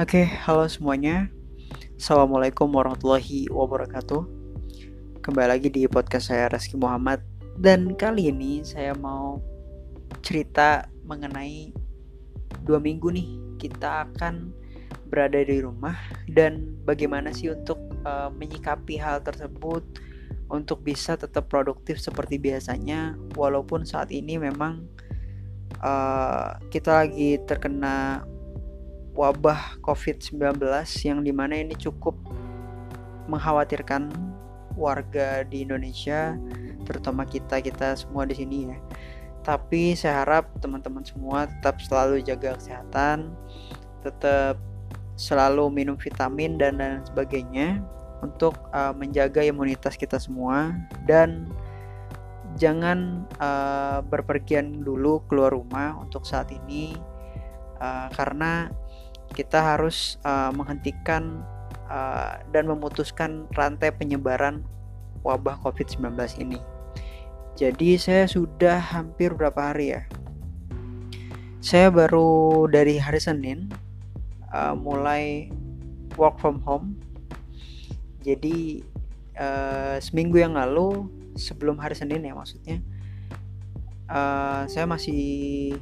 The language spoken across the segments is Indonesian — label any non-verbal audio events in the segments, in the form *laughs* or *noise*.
Oke, halo semuanya. Assalamualaikum warahmatullahi wabarakatuh. Kembali lagi di podcast saya Reski Muhammad dan kali ini saya mau cerita mengenai dua minggu nih kita akan berada di rumah dan bagaimana sih untuk uh, menyikapi hal tersebut untuk bisa tetap produktif seperti biasanya walaupun saat ini memang uh, kita lagi terkena wabah COVID-19 yang di mana ini cukup mengkhawatirkan warga di Indonesia, terutama kita kita semua di sini ya. Tapi saya harap teman-teman semua tetap selalu jaga kesehatan, tetap selalu minum vitamin dan lain sebagainya untuk uh, menjaga imunitas kita semua dan jangan uh, berpergian dulu keluar rumah untuk saat ini uh, karena kita harus uh, menghentikan uh, dan memutuskan rantai penyebaran wabah COVID-19 ini. Jadi saya sudah hampir berapa hari ya? Saya baru dari hari Senin uh, mulai work from home. Jadi uh, seminggu yang lalu sebelum hari Senin ya maksudnya, uh, saya masih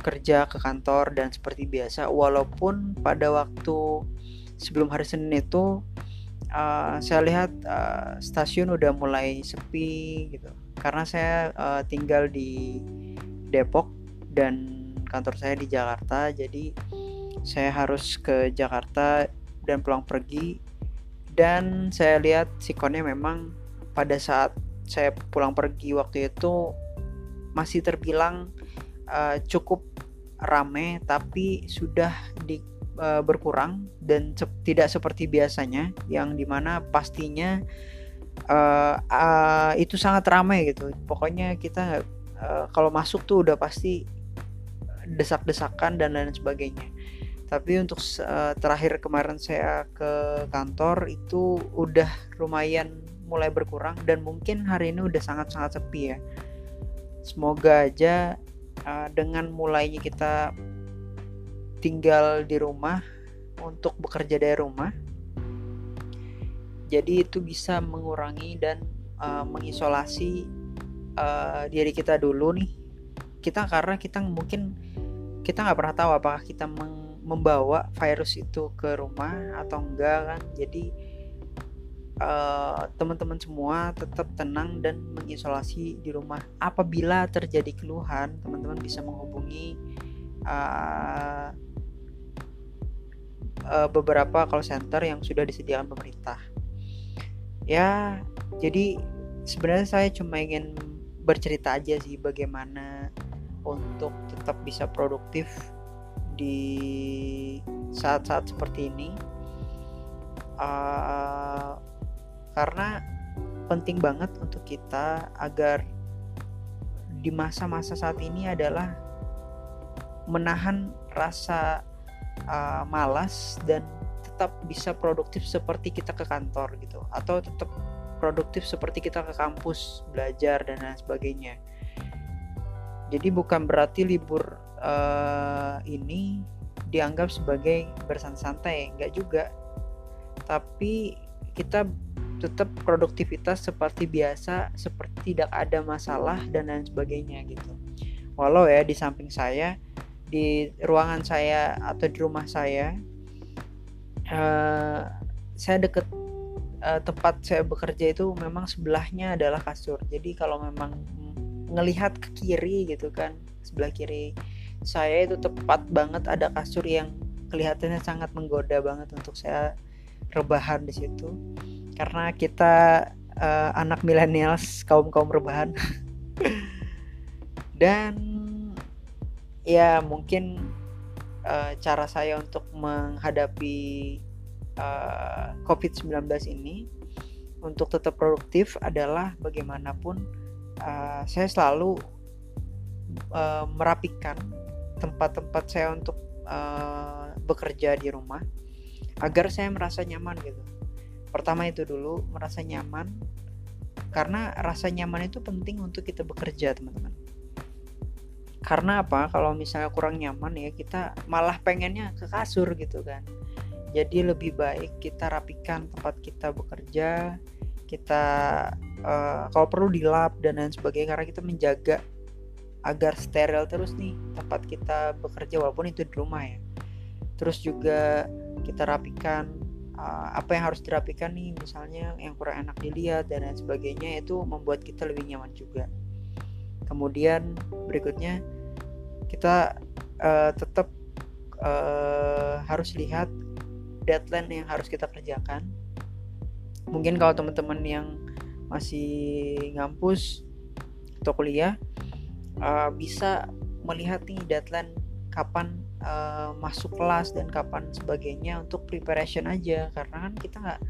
kerja ke kantor dan seperti biasa walaupun pada waktu sebelum hari Senin itu uh, saya lihat uh, stasiun udah mulai sepi gitu. Karena saya uh, tinggal di Depok dan kantor saya di Jakarta jadi saya harus ke Jakarta dan pulang pergi. Dan saya lihat sikonnya memang pada saat saya pulang pergi waktu itu masih terbilang uh, cukup rame tapi sudah di uh, berkurang dan se tidak seperti biasanya yang di mana pastinya uh, uh, itu sangat ramai gitu. Pokoknya kita uh, kalau masuk tuh udah pasti desak-desakan dan lain sebagainya. Tapi untuk uh, terakhir kemarin saya ke kantor itu udah lumayan mulai berkurang dan mungkin hari ini udah sangat-sangat sepi ya. Semoga aja uh, dengan mulainya kita tinggal di rumah untuk bekerja dari rumah jadi itu bisa mengurangi dan uh, mengisolasi uh, diri kita dulu nih. Kita karena kita mungkin kita nggak pernah tahu apakah kita membawa virus itu ke rumah atau enggak kan. Jadi uh, teman-teman semua tetap tenang dan mengisolasi di rumah. Apabila terjadi keluhan, teman-teman bisa menghubungi uh, uh, beberapa call center yang sudah disediakan pemerintah. Ya, jadi sebenarnya saya cuma ingin bercerita aja sih bagaimana untuk tetap bisa produktif di saat-saat seperti ini. Uh, karena penting banget untuk kita agar di masa-masa saat ini adalah menahan rasa uh, malas dan tetap bisa produktif seperti kita ke kantor gitu. Atau tetap produktif seperti kita ke kampus belajar dan lain sebagainya. Jadi bukan berarti libur uh, ini dianggap sebagai bersantai-santai enggak juga. Tapi kita tetap produktivitas seperti biasa seperti tidak ada masalah dan lain sebagainya gitu. Walau ya di samping saya di ruangan saya atau di rumah saya uh, saya deket uh, tempat saya bekerja itu memang sebelahnya adalah kasur. Jadi kalau memang ngelihat ke kiri gitu kan sebelah kiri saya itu tepat banget ada kasur yang kelihatannya sangat menggoda banget untuk saya rebahan di situ karena kita uh, anak milenials kaum kaum rebahan. *laughs* Dan ya mungkin uh, cara saya untuk menghadapi uh, eh, COVID-19 ini untuk tetap produktif adalah bagaimanapun uh, saya selalu uh, merapikan tempat-tempat saya untuk uh, bekerja di rumah agar saya merasa nyaman gitu pertama itu dulu merasa nyaman. Karena rasa nyaman itu penting untuk kita bekerja teman-teman. Karena apa? Kalau misalnya kurang nyaman ya kita malah pengennya ke kasur gitu kan. Jadi lebih baik kita rapikan tempat kita bekerja kita uh, kalau perlu dilap dan lain sebagainya karena kita menjaga agar steril terus nih tempat kita bekerja walaupun itu di rumah ya. Terus juga kita rapikan uh, apa yang harus dirapikan nih misalnya yang kurang enak dilihat dan lain sebagainya itu membuat kita lebih nyaman juga. Kemudian berikutnya kita uh, tetap uh, harus lihat deadline yang harus kita kerjakan. Mungkin kalau teman-teman yang masih ngampus atau kuliah uh, bisa melihat nih deadline kapan uh, masuk kelas dan kapan sebagainya untuk preparation aja. Karena kan kita nggak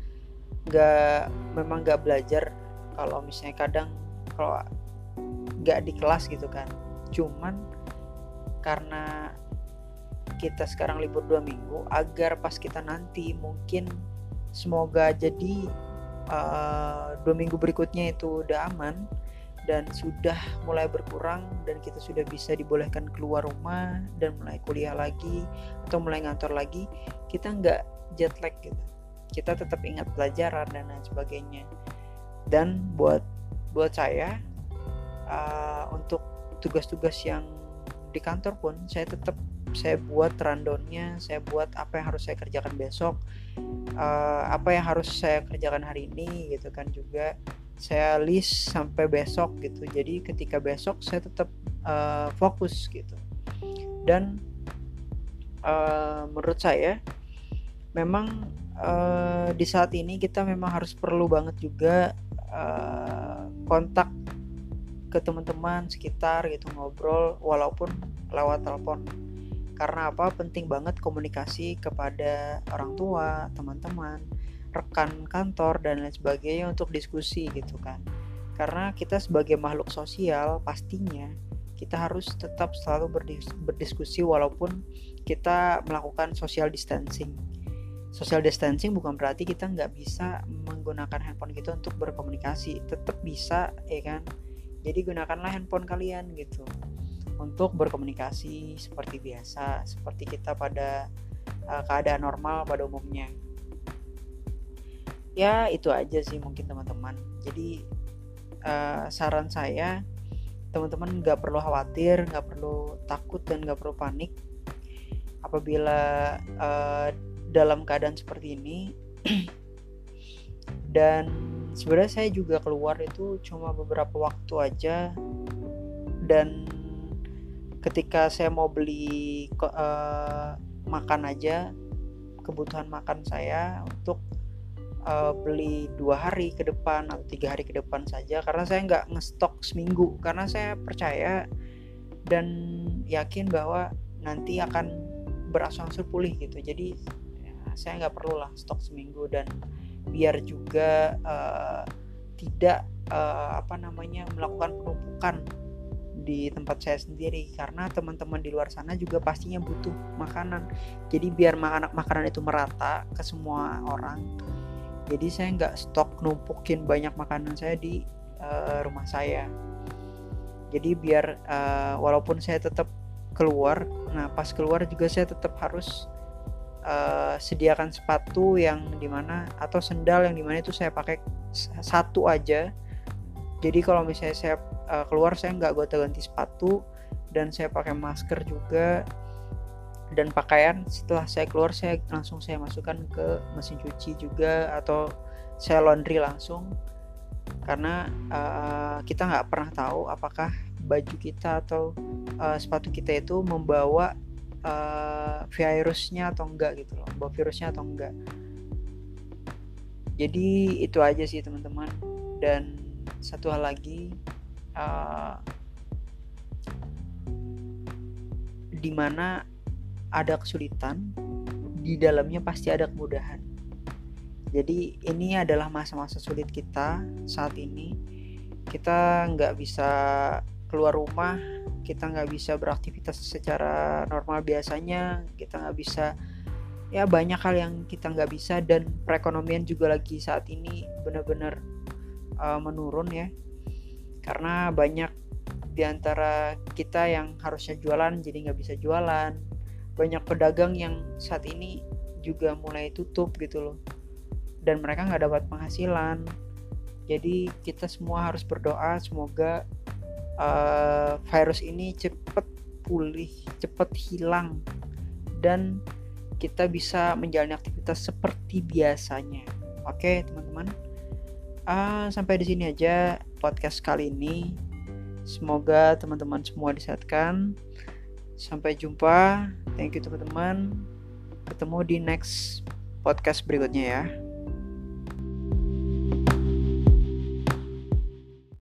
nggak memang nggak belajar kalau misalnya kadang kalau nggak di kelas gitu kan. Cuman karena kita sekarang libur dua minggu agar pas kita nanti mungkin semoga jadi uh, dua minggu berikutnya itu udah aman dan sudah mulai berkurang dan kita sudah bisa dibolehkan keluar rumah dan mulai kuliah lagi atau mulai ngantor lagi kita nggak jet lag gitu. Kita tetap ingat pelajaran dan lain sebagainya. Dan buat buat saya uh, untuk tugas-tugas yang di kantor pun saya tetap saya buat rundownnya saya buat apa yang harus saya kerjakan besok uh, apa yang harus saya kerjakan hari ini gitu kan juga saya list sampai besok gitu. Jadi ketika besok saya tetap uh, fokus gitu. Dan uh, menurut saya memang uh, di saat ini kita memang harus perlu banget juga uh, kontak ke teman-teman sekitar gitu ngobrol walaupun lewat telepon. Karena apa? Penting banget komunikasi kepada orang tua teman-teman rekan kantor dan lain sebagainya untuk diskusi gitu kan. Karena kita sebagai makhluk sosial pastinya kita harus tetap selalu berdis berdiskusi walaupun kita melakukan social distancing. Social distancing bukan berarti kita nggak bisa menggunakan handphone kita untuk berkomunikasi tetap bisa ya kan? Jadi gunakanlah handphone kalian gitu untuk berkomunikasi seperti biasa, seperti kita pada uh, keadaan normal pada umumnya. Ya itu aja sih mungkin teman-teman. Jadi uh, saran saya teman-teman nggak perlu khawatir, nggak perlu takut dan nggak perlu panik apabila uh, dalam keadaan seperti ini. *clears throat* dan sebenarnya saya juga keluar itu cuma beberapa waktu aja dan ketika saya mau beli uh, makan aja kebutuhan makan saya untuk uh, beli dua hari ke depan atau tiga hari ke depan saja karena saya nggak ngestok seminggu. Karena saya percaya dan yakin bahwa nanti akan berangsur-angsur pulih gitu. Jadi ya, saya nggak perlu lah stok seminggu dan biar juga uh, tidak uh, apa namanya melakukan penumpukan di tempat saya sendiri. Karena teman-teman di luar sana juga pastinya butuh makanan. Jadi biar makanan makanan itu merata ke semua orang jadi saya nggak stok numpukin banyak makanan saya di uh, rumah saya. Jadi biar uh, walaupun saya tetap keluar nah pas keluar juga saya tetap harus uh, sediakan sepatu yang di mana atau sendal yang di mana itu saya pakai satu aja. Jadi kalau misalnya saya uh, keluar saya nggak gonta-ganti sepatu dan saya pakai masker juga dan pakaian setelah saya keluar saya langsung saya masukkan ke mesin cuci juga atau saya laundry langsung. Karena uh, kita nggak pernah tahu apakah baju kita atau uh, sepatu kita itu membawa uh, virusnya atau enggak gitu loh bawa virusnya atau enggak jadi itu aja sih teman-teman. Dan satu hal lagi uh, di mana ada kesulitan di dalamnya pasti ada kemudahan. Jadi ini adalah masa-masa sulit kita saat ini. Kita nggak bisa keluar rumah kita nggak bisa beraktivitas secara normal biasanya kita nggak bisa ya banyak hal yang kita nggak bisa dan perekonomian juga lagi saat ini benar-benar uh, menurun ya. Karena banyak di antara kita yang harusnya jualan jadi nggak bisa jualan banyak pedagang yang saat ini juga mulai tutup gitu loh. Dan mereka nggak dapat penghasilan. Jadi kita semua harus berdoa semoga uh, virus ini cepat pulih cepat hilang dan kita bisa menjalani aktivitas seperti biasanya. Oke teman-teman. Uh, sampai di sini aja podcast kali ini. Semoga teman-teman semua disehatkan. Sampai jumpa thank you teman-teman. Ketemu di next podcast berikutnya ya